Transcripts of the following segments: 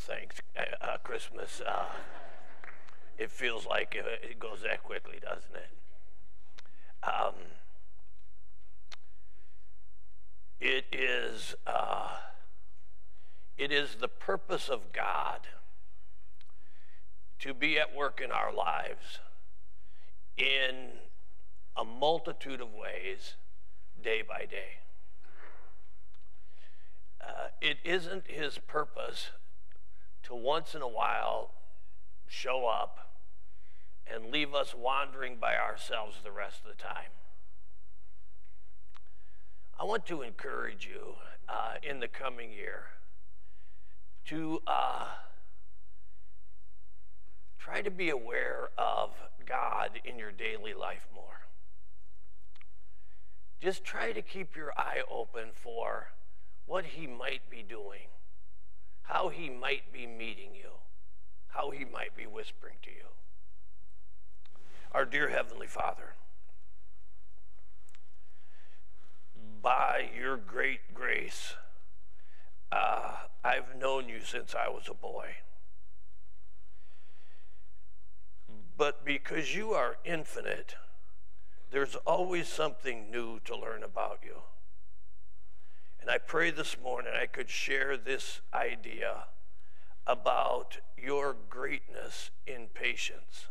thanks. Uh, uh, Christmas, uh, it feels like it, goes that quickly, doesn't it? Um, it is. Uh, it is the purpose of God to be at work in our lives in a multitude of ways, day by day. Uh, it isn't his purpose to once in a while show up and leave us wandering by ourselves the rest of the time. I want to encourage you uh, in the coming year to uh, try to be aware of God in your daily life more. Just try to keep your eye open for what He might be doing, how He might be meeting you, how He might be whispering to you. Our dear Heavenly Father, by your great grace, uh, I've known you since I was a boy. But because you are infinite, there's always something new to learn about you. And I pray this morning I could share this idea about your greatness in patience.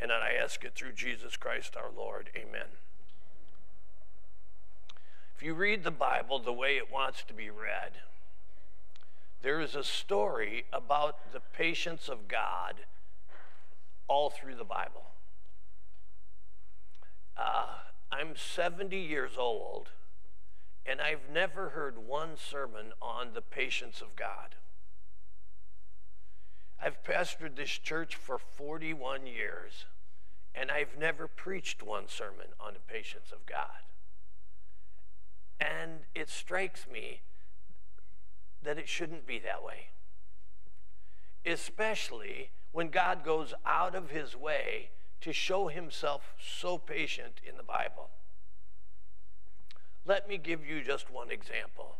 And I ask it through Jesus Christ our Lord. Amen. If you read the Bible the way it wants to be read, there is a story about the patience of God all through the Bible. Uh, I'm 70 years old, and I've never heard one sermon on the patience of God. I've pastored this church for 41 years, and I've never preached one sermon on the patience of God. And it strikes me that it shouldn't be that way, especially when God goes out of his way to show himself so patient in the Bible. Let me give you just one example.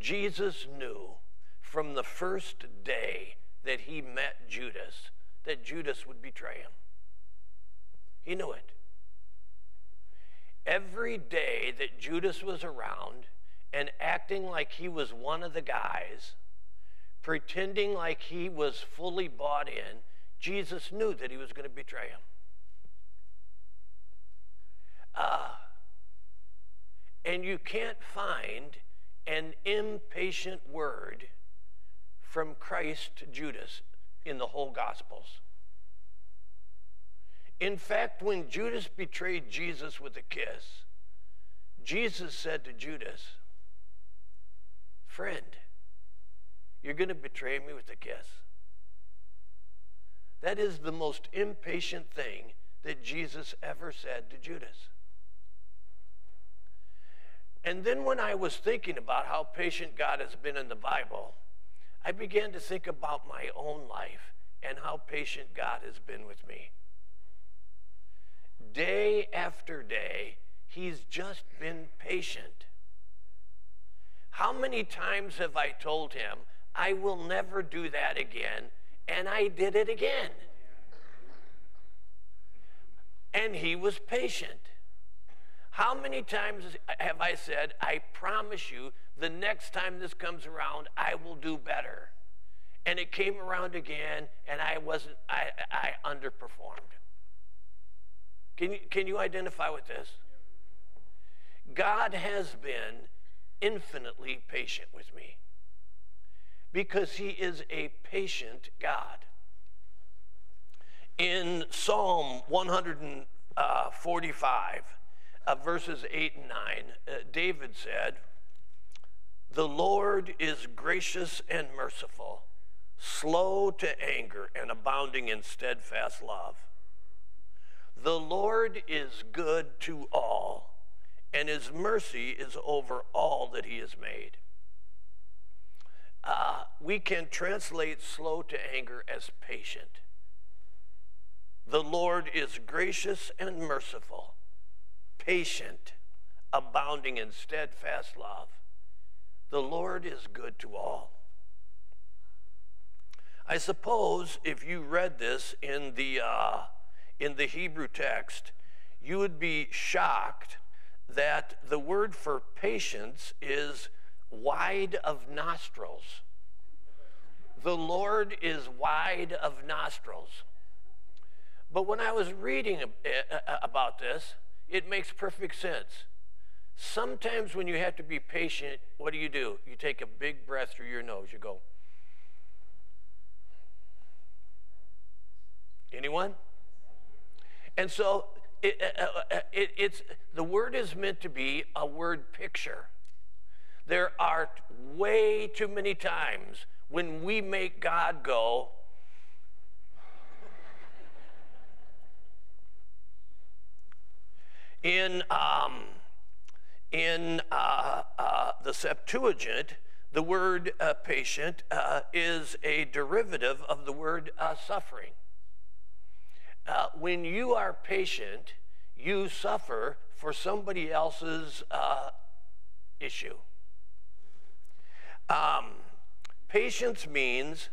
Jesus knew from the first day that he met Judas that Judas would betray him. He knew it. Every day that Judas was around and acting like he was one of the guys, pretending like he was fully bought in, Jesus knew that he was going to betray him. Uh, and you can't find an impatient word from Christ to Judas in the whole Gospels. In fact, when Judas betrayed Jesus with a kiss, Jesus said to Judas, Friend, you're going to betray me with a kiss. That is the most impatient thing that Jesus ever said to Judas. And then when I was thinking about how patient God has been in the Bible, I began to think about my own life and how patient God has been with me. Day after day, He's just been patient. How many times have I told Him, I will never do that again, and I did it again? And He was patient. How many times have I said, I promise you, the next time this comes around, I will do better? And it came around again, and I wasn't, I, I underperformed. Can you, can you identify with this? God has been infinitely patient with me because he is a patient God. In Psalm 145, uh, uh, verses 8 and 9, uh, David said, The Lord is gracious and merciful, slow to anger, and abounding in steadfast love. The Lord is good to all, and his mercy is over all that he has made. Uh, we can translate slow to anger as patient. The Lord is gracious and merciful patient, abounding in steadfast love. The Lord is good to all. I suppose if you read this in the, uh, in the Hebrew text, you would be shocked that the word for patience is wide of nostrils. The Lord is wide of nostrils. But when I was reading about this, it makes perfect sense. Sometimes when you have to be patient, what do you do? You take a big breath through your nose. You go, Anyone? And so it, uh, uh, it, it's the word is meant to be a word picture. There are way too many times when we make God go, in um, in uh, uh, the Septuagint, the word uh, patient uh, is a derivative of the word uh, suffering. Uh, when you are patient, you suffer for somebody else's issue. Um, patience means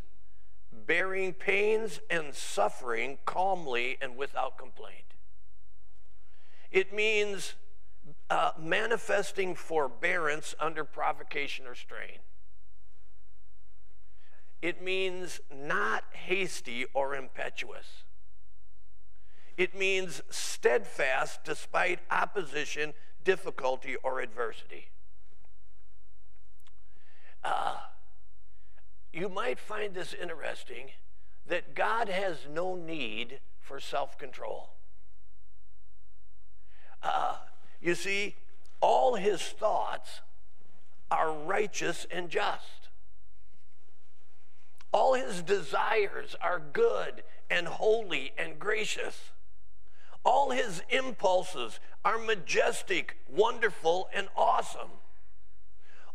bearing pains and suffering calmly and without complaint. It means uh, manifesting forbearance under provocation or strain. It means not hasty or impetuous. It means steadfast despite opposition, difficulty, or adversity. Uh, you might find this interesting that God has no need for self control. Uh, you see, all his thoughts are righteous and just. All his desires are good and holy and gracious. All his impulses are majestic, wonderful, and awesome.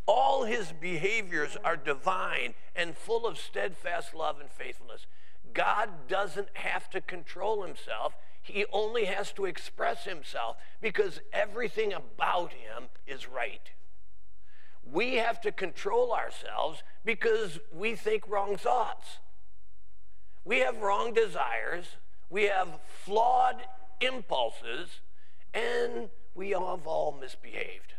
All his behaviors are divine and full of steadfast love and faithfulness. God doesn't have to control himself. He only has to express himself because everything about him is right. We have to control ourselves because we think wrong thoughts. We have wrong desires. We have flawed impulses, and we have all misbehaved.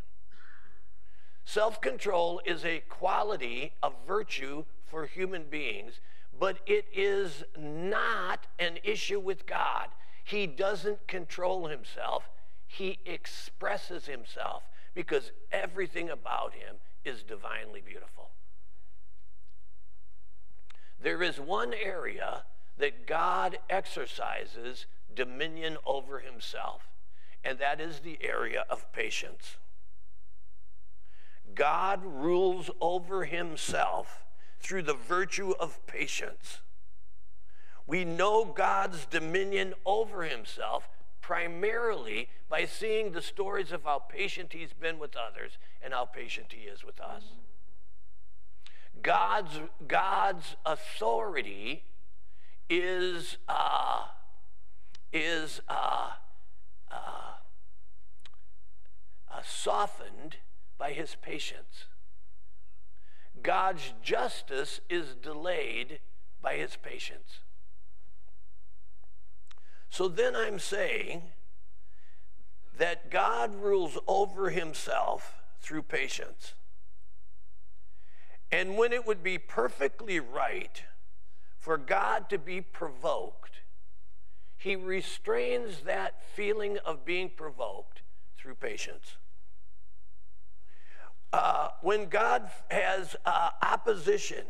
Self control is a quality of virtue for human beings, but it is not an issue with God. He doesn't control himself, he expresses himself because everything about him is divinely beautiful. There is one area that God exercises dominion over himself, and that is the area of patience. God rules over himself through the virtue of patience. We know God's dominion over himself primarily by seeing the stories of how patient he's been with others and how patient he is with us. God's, God's authority is uh, is uh, uh, uh, softened by his patience. God's justice is delayed by his patience. So then I'm saying that God rules over himself through patience. And when it would be perfectly right for God to be provoked, he restrains that feeling of being provoked through patience. Uh, when God has uh, opposition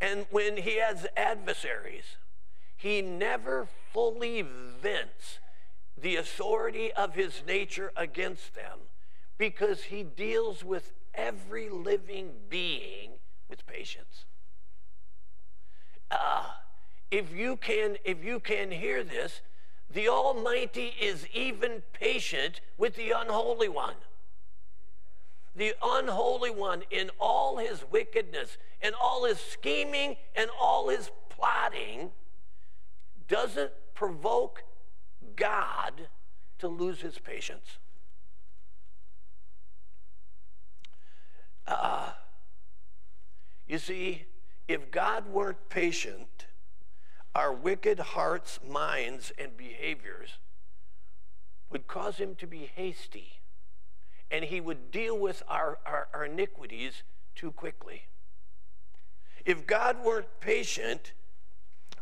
and when he has adversaries, he never fully vents the authority of his nature against them because he deals with every living being with patience. Uh, if you can if you can hear this the almighty is even patient with the unholy one the unholy one in all his wickedness and all his scheming and all his plotting doesn't provoke god to lose his patience uh, you see If God weren't patient, our wicked hearts, minds, and behaviors would cause him to be hasty, and he would deal with our, our, our iniquities too quickly. If God weren't patient,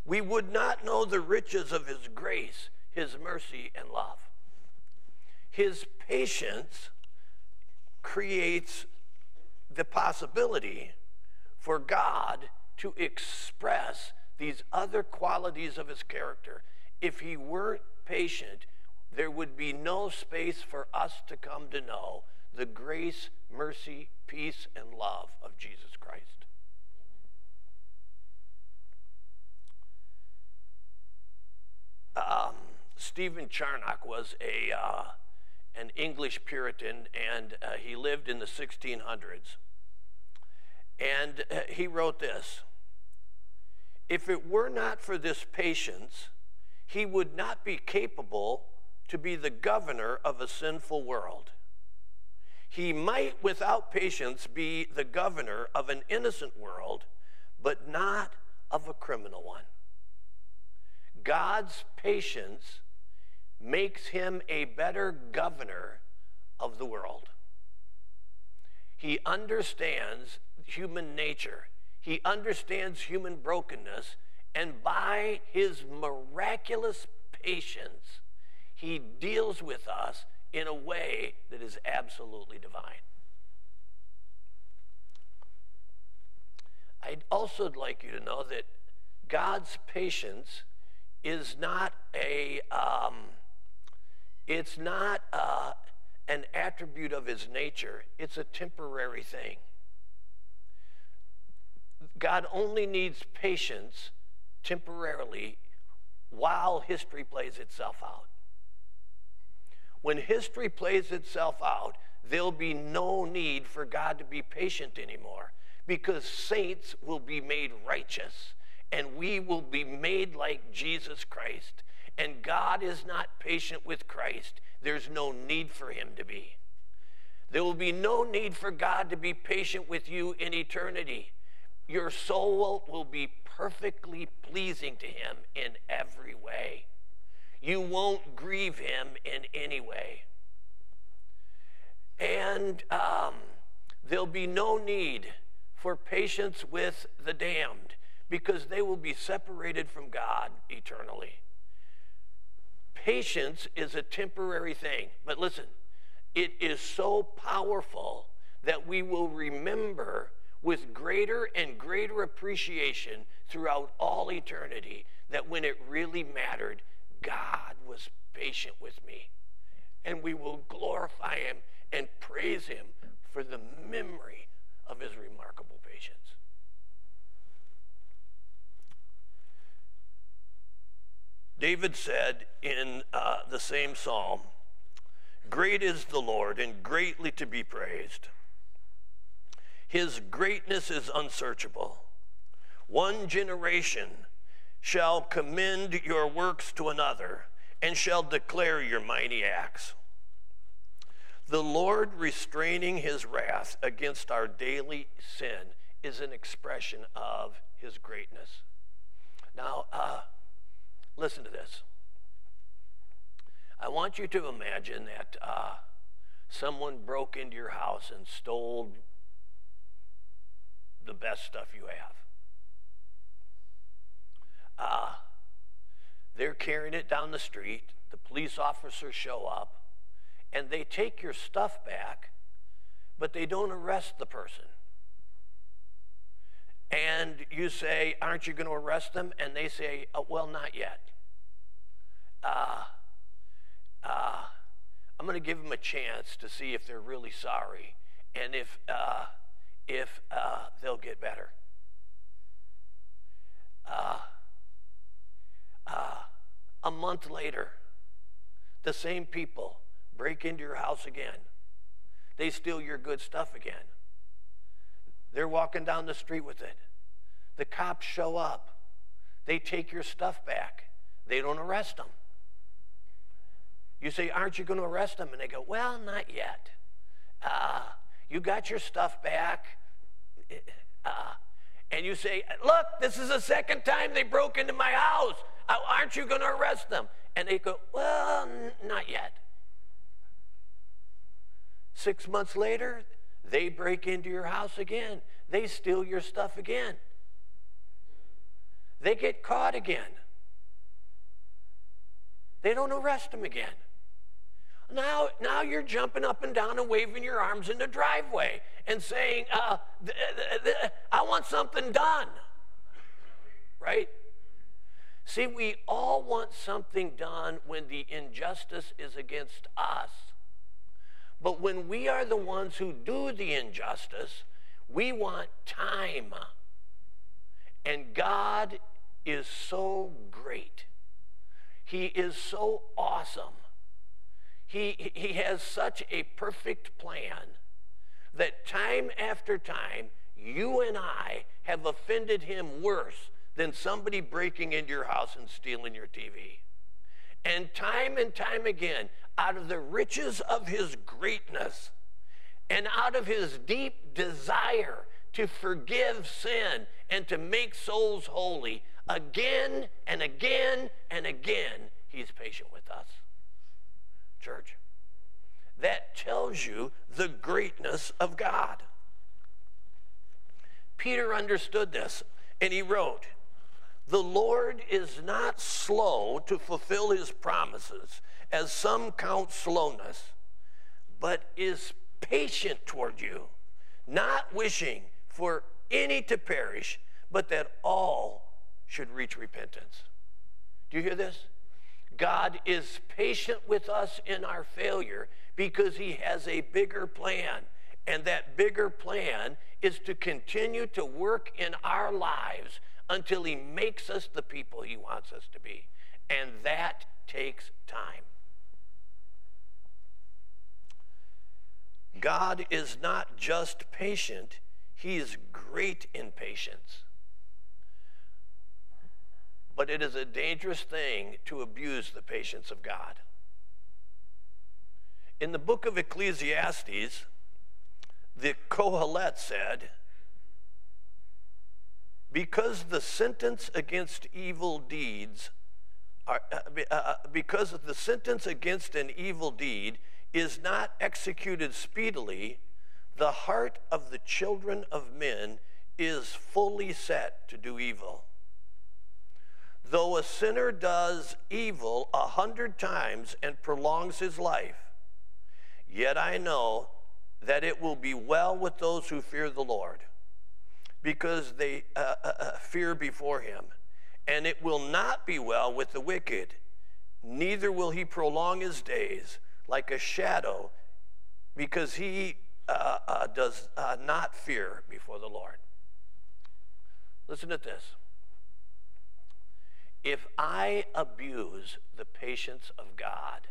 we would not know the riches of his grace, his mercy, and love. His patience creates the possibility for God to express these other qualities of his character. If he weren't patient, there would be no space for us to come to know the grace, mercy, peace, and love of Jesus Christ. Um, Stephen Charnock was a uh, an English Puritan, and uh, he lived in the 1600s. And uh, he wrote this If it were not for this patience, he would not be capable to be the governor of a sinful world. He might, without patience, be the governor of an innocent world, but not of a criminal one. God's patience makes him a better governor of the world. He understands human nature, he understands human brokenness, and by his miraculous patience, he deals with us in a way that is absolutely divine. I'd also like you to know that God's patience is not a um, it's not uh, an attribute of his nature, it's a temporary thing. God only needs patience temporarily while history plays itself out. When history plays itself out, there'll be no need for God to be patient anymore because saints will be made righteous and we will be made like Jesus Christ and God is not patient with Christ, there's no need for him to be. There will be no need for God to be patient with you in eternity. Your soul will be perfectly pleasing to him in every way. You won't grieve him in any way. And um, there'll be no need for patience with the damned because they will be separated from God eternally. Patience is a temporary thing, but listen, it is so powerful that we will remember with greater and greater appreciation throughout all eternity that when it really mattered, God was patient with me. And we will glorify Him and praise Him for the memory of His remarkable patience. David said in uh, the same psalm, Great is the Lord and greatly to be praised. His greatness is unsearchable. One generation shall commend your works to another and shall declare your mighty acts. The Lord restraining his wrath against our daily sin is an expression of his greatness. Now, uh, Listen to this. I want you to imagine that uh, someone broke into your house and stole the best stuff you have. Uh, they're carrying it down the street. The police officers show up and they take your stuff back, but they don't arrest the person. And you say, Aren't you going to arrest them? And they say, oh, Well, not yet. Uh, uh, I'm going to give them a chance to see if they're really sorry and if, uh, if uh, they'll get better. Uh, a month later, the same people break into your house again. They steal your good stuff again. They're walking down the street with it. The cops show up. They take your stuff back. They don't arrest them. You say, Aren't you going to arrest them? And they go, Well, not yet. Uh, you got your stuff back. Uh, and you say, Look, this is the second time they broke into my house. Aren't you going to arrest them? And they go, Well, not yet. Six months later, they break into your house again. They steal your stuff again. They get caught again. They don't arrest them again. Now, now you're jumping up and down and waving your arms in the driveway and saying, uh, th- th- th- I want something done. Right? See, we all want something done when the injustice is against us. But when we are the ones who do the injustice, we want time. And God is so great. He is so awesome. He, he has such a perfect plan that time after time, you and I have offended him worse than somebody breaking into your house and stealing your TV. And time and time again, out of the riches of his greatness and out of his deep desire to forgive sin and to make souls holy, again and again and again, he's patient with us. Church, that tells you the greatness of God. Peter understood this and he wrote, The Lord is not slow to fulfill his promises, as some count slowness, but is patient toward you, not wishing for any to perish, but that all should reach repentance. Do you hear this? God is patient with us in our failure because he has a bigger plan. And that bigger plan is to continue to work in our lives until he makes us the people he wants us to be. And that takes time. God is not just patient, he is great in patience. But it is a dangerous thing to abuse the patience of God. In the book of Ecclesiastes, the Kohelet said, because the sentence against evil deeds are, uh, uh, because the sentence against an evil deed is not executed speedily, the heart of the children of men is fully set to do evil. Though a sinner does evil a hundred times and prolongs his life, yet I know that it will be well with those who fear the Lord, because they uh, uh, uh fear before him. And it will not be well with the wicked, neither will he prolong his days like a shadow, because he uh, uh, does uh, not fear before the Lord. Listen to this. If I abuse the patience of God,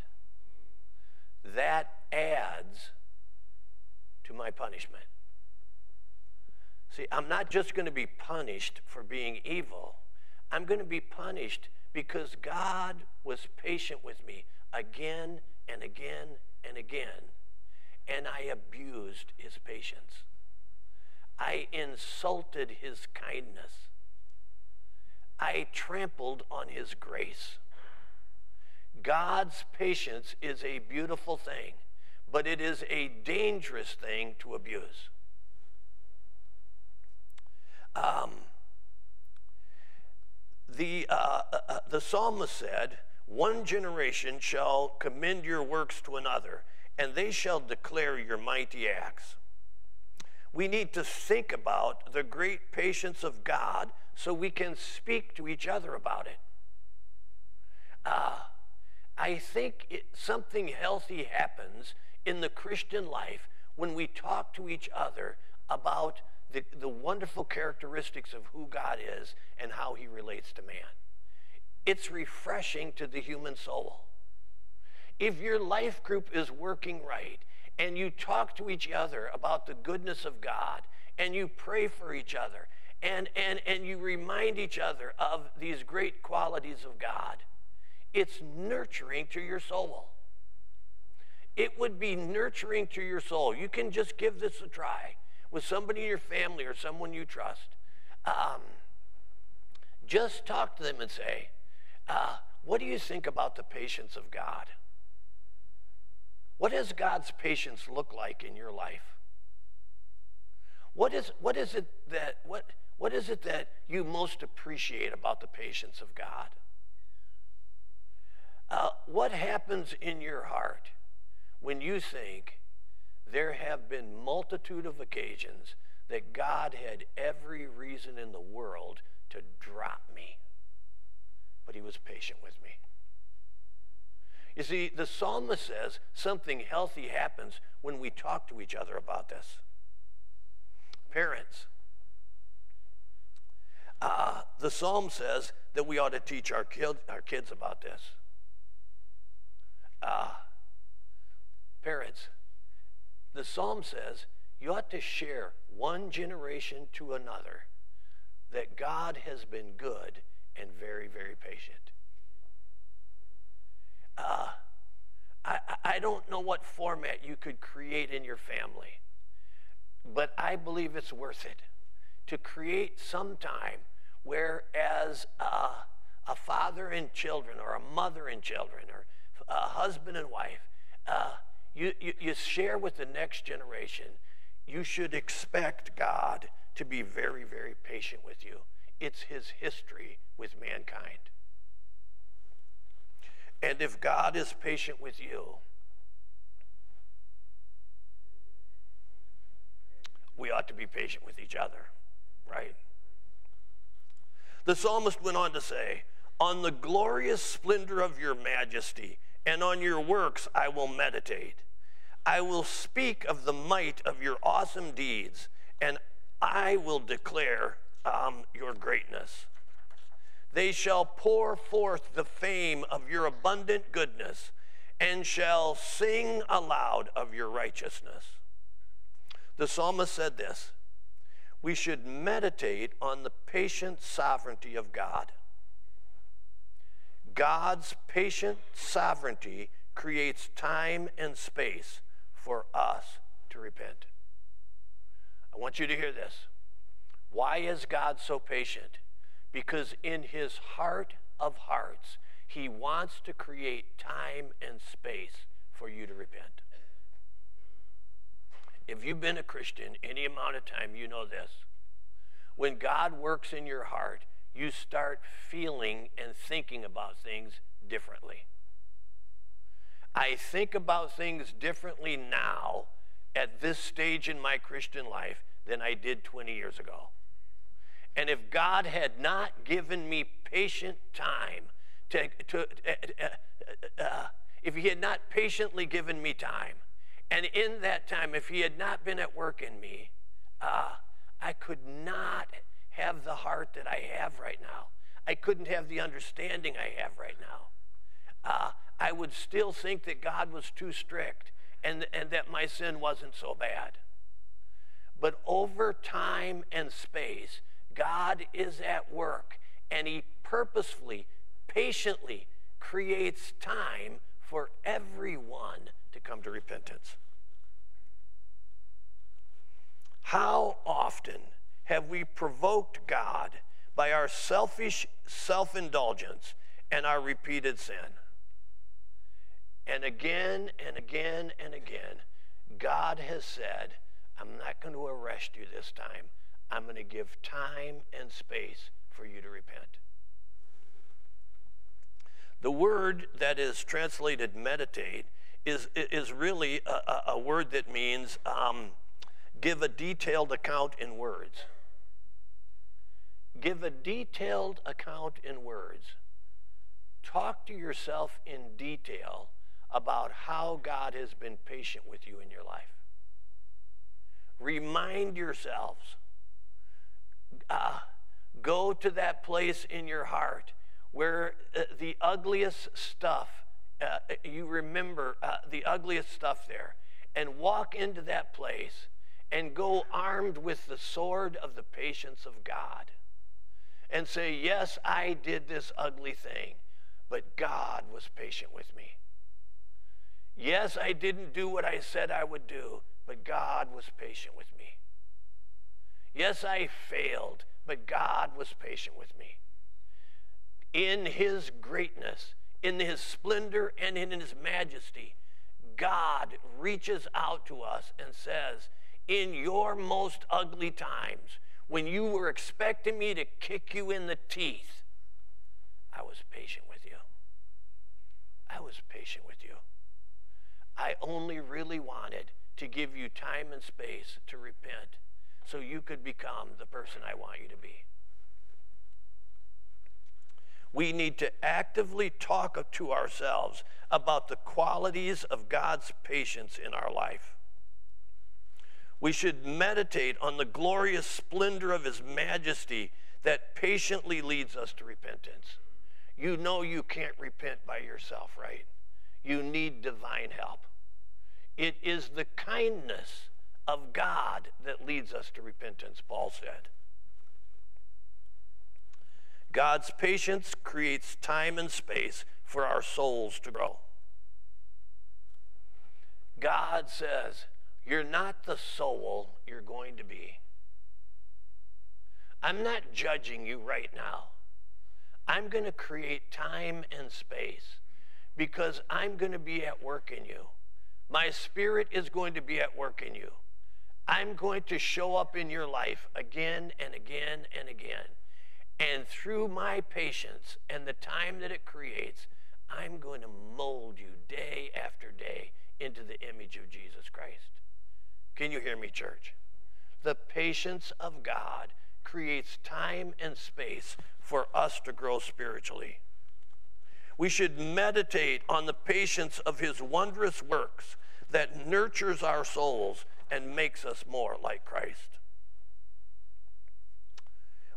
that adds to my punishment. See, I'm not just going to be punished for being evil, I'm going to be punished because God was patient with me again and again and again, and I abused his patience. I insulted his kindness. I trampled on his grace. God's patience is a beautiful thing, but it is a dangerous thing to abuse. Um, the, uh, uh, uh the psalmist said, One generation shall commend your works to another, and they shall declare your mighty acts. We need to think about the great patience of God so we can speak to each other about it. Uh, I think it, something healthy happens in the Christian life when we talk to each other about the, the wonderful characteristics of who God is and how he relates to man. It's refreshing to the human soul. If your life group is working right and you talk to each other about the goodness of God and you pray for each other and, and, and you remind each other of these great qualities of God, it's nurturing to your soul. It would be nurturing to your soul. You can just give this a try with somebody in your family or someone you trust. um, just talk to them and say, uh, What do you think about the patience of God? What does God's patience look like in your life? What is, what is it that what, what is it that you most appreciate about the patience of God? Uh, what happens in your heart when you think there have been multitude of occasions that God had every reason in the world to drop me, but he was patient with me. You see, the psalmist says something healthy happens when we talk to each other about this. Parents, uh, the psalm says that we ought to teach our, kid, our kids about this. Uh, parents, the psalm says you ought to share one generation to another that God has been good and very, very patient. Uh, I, I don't know what format you could create in your family, but I believe it's worth it to create some time where, as a, a father and children, or a mother and children, or a husband and wife, uh, you, you, you share with the next generation. You should expect God to be very, very patient with you. It's his history with mankind. And if God is patient with you, we ought to be patient with each other, right? The psalmist went on to say, On the glorious splendor of your majesty and on your works I will meditate. I will speak of the might of your awesome deeds, and I will declare um, your greatness. They shall pour forth the fame of your abundant goodness and shall sing aloud of your righteousness. The psalmist said this We should meditate on the patient sovereignty of God. God's patient sovereignty creates time and space for us to repent. I want you to hear this. Why is God so patient? Because in his heart of hearts, he wants to create time and space for you to repent. If you've been a Christian any amount of time, you know this. When God works in your heart, you start feeling and thinking about things differently. I think about things differently now at this stage in my Christian life than I did 20 years ago. And if God had not given me patient time to, to uh, uh, uh, if He had not patiently given me time, and in that time, if He had not been at work in me, uh, I could not have the heart that I have right now. I couldn't have the understanding I have right now. Uh, I would still think that God was too strict and, and that my sin wasn't so bad. But over time and space, God is at work and He purposefully, patiently creates time for everyone to come to repentance. How often have we provoked God by our selfish self indulgence and our repeated sin? And again and again and again, God has said, I'm not going to arrest you this time. I'm going to give time and space for you to repent. The word that is translated meditate is, is really a, a word that means um, give a detailed account in words give a detailed account in words. Talk to yourself in detail about how God has been patient with you in your life. Remind yourselves. Uh, go to that place in your heart where uh, the ugliest stuff, uh, you remember uh, the ugliest stuff there, and walk into that place and go armed with the sword of the patience of God and say, Yes, I did this ugly thing, but God was patient with me. Yes, I didn't do what I said I would do, but God was patient with me. Yes, I failed, but God was patient with me. In his greatness, in his splendor, and in his majesty, God reaches out to us and says, In your most ugly times, when you were expecting me to kick you in the teeth, I was patient with you. I was patient with you. I only really wanted to give you time and space to repent so you could become the person I want you to be. We need to actively talk to ourselves about the qualities of God's patience in our life. We should meditate on the glorious splendor of His majesty that patiently leads us to repentance. You know you can't repent by yourself, right? You need divine help. It is the kindness of God that leads us to repentance, Paul said. God's patience creates time and space for our souls to grow. God says, You're not the soul you're going to be. I'm not judging you right now. I'm going to create time and space because I'm going to be at work in you. My spirit is going to be at work in you. I'm going to show up in your life again and again and again. And through my patience and the time that it creates, I'm going to mold you day after day into the image of Jesus Christ. Can you hear me, church? The patience of God creates time and space for us to grow spiritually. We should meditate on the patience of his wondrous works that nurtures our souls and makes us more like Christ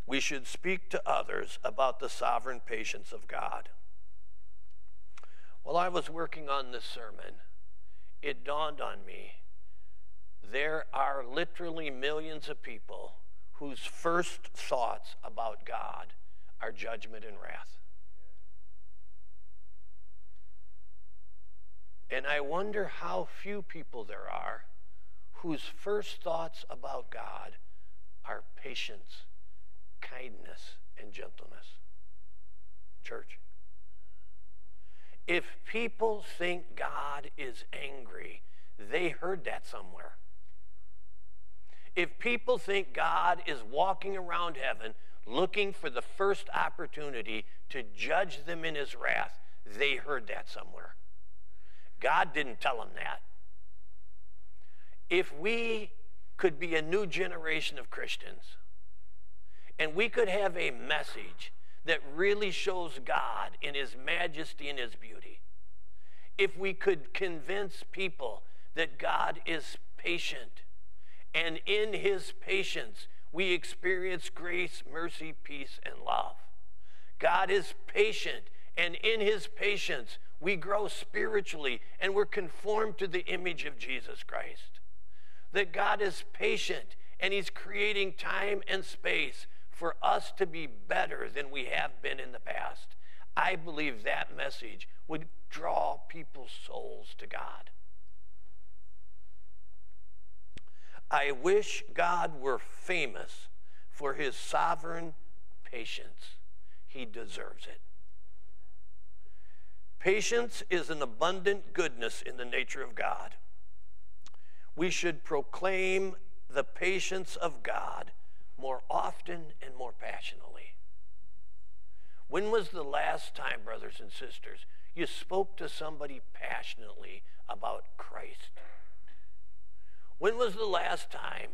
we should speak to others about the sovereign patience of God. While I was working on this sermon, it dawned on me there are literally millions of people whose first thoughts about God are judgment and wrath. And I wonder how few people there are whose first thoughts about God are patience kindness and gentleness. Church. If people think God is angry, they heard that somewhere. If people think God is walking around heaven looking for the first opportunity to judge them in his wrath, they heard that somewhere. God didn't tell them that. If we could be a new generation of Christians and we could have a message that really shows God in His majesty and His beauty. If we could convince people that God is patient, and in His patience, we experience grace, mercy, peace, and love. God is patient, and in His patience, we grow spiritually and we're conformed to the image of Jesus Christ. That God is patient and He's creating time and space for us to be better than we have been in the past. I believe that message would draw people's souls to God. I wish God were famous for his sovereign patience. He deserves it. Patience is an abundant goodness in the nature of God. We should proclaim the patience of God more often and more passionately. When was the last time, brothers and sisters, you spoke to somebody passionately about Christ? When was the last time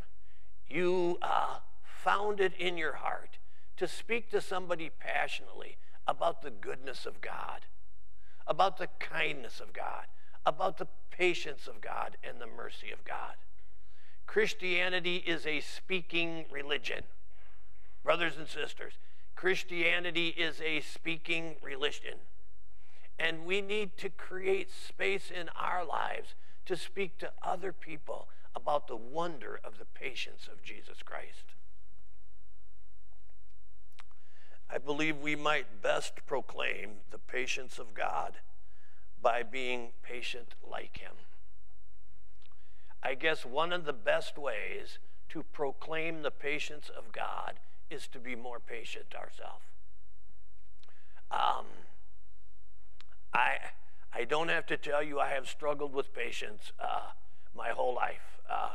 you uh, found it in your heart to speak to somebody passionately about the goodness of God, about the kindness of God, about the patience of God and the mercy of God? Christianity is a speaking religion. Brothers and sisters, Christianity is a speaking religion. And we need to create space in our lives to speak to other people about the wonder of the patience of Jesus Christ. I believe we might best proclaim the patience of God by being patient like Him. I guess one of the best ways to proclaim the patience of God is to be more patient ourselves. Um, I, I don't have to tell you, I have struggled with patience uh, my whole life. Uh,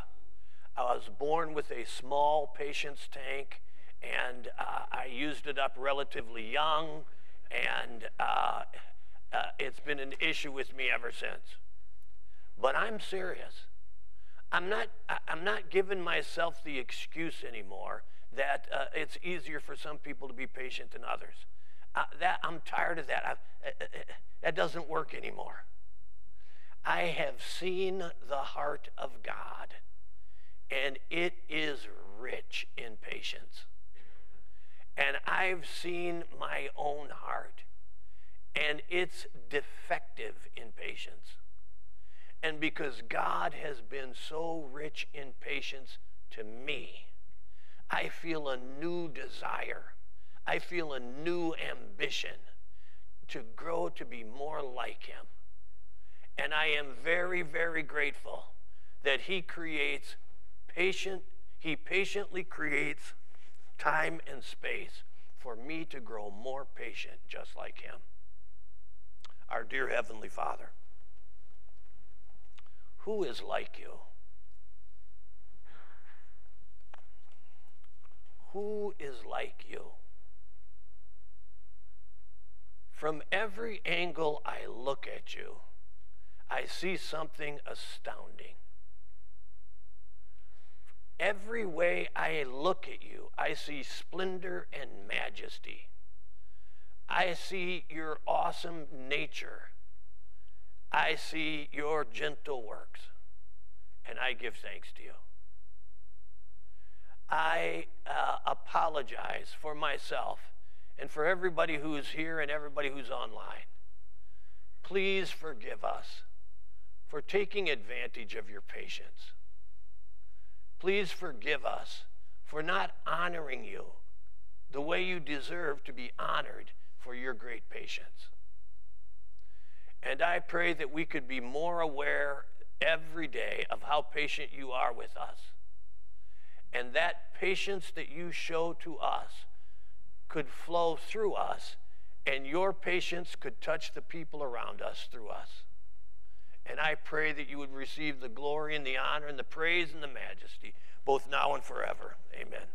I was born with a small patience tank, and uh, I used it up relatively young, and uh, it's been an issue with me ever since. But I'm serious. I'm not, I'm not giving myself the excuse anymore that uh, it's easier for some people to be patient than others. Uh, that, I'm tired of that. Uh, uh, uh, that doesn't work anymore. I have seen the heart of God, and it is rich in patience. And I've seen my own heart, and it's defective in patience. And because God has been so rich in patience to me, I feel a new desire. I feel a new ambition to grow to be more like Him. And I am very, very grateful that He creates patient, He patiently creates time and space for me to grow more patient just like Him. Our dear Heavenly Father, who is like you? Who is like you? From every angle I look at you, I see something astounding. Every way I look at you, I see splendor and majesty. I see your awesome nature. I see your gentle works, and I give thanks to you. I uh, apologize for myself and for everybody who's here and everybody who's online. Please forgive us for taking advantage of your patience. Please forgive us for not honoring you the way you deserve to be honored for your great patience. And I pray that we could be more aware every day of how patient you are with us. And that patience that you show to us could flow through us, and your patience could touch the people around us through us. And I pray that you would receive the glory and the honor and the praise and the majesty, both now and forever. Amen.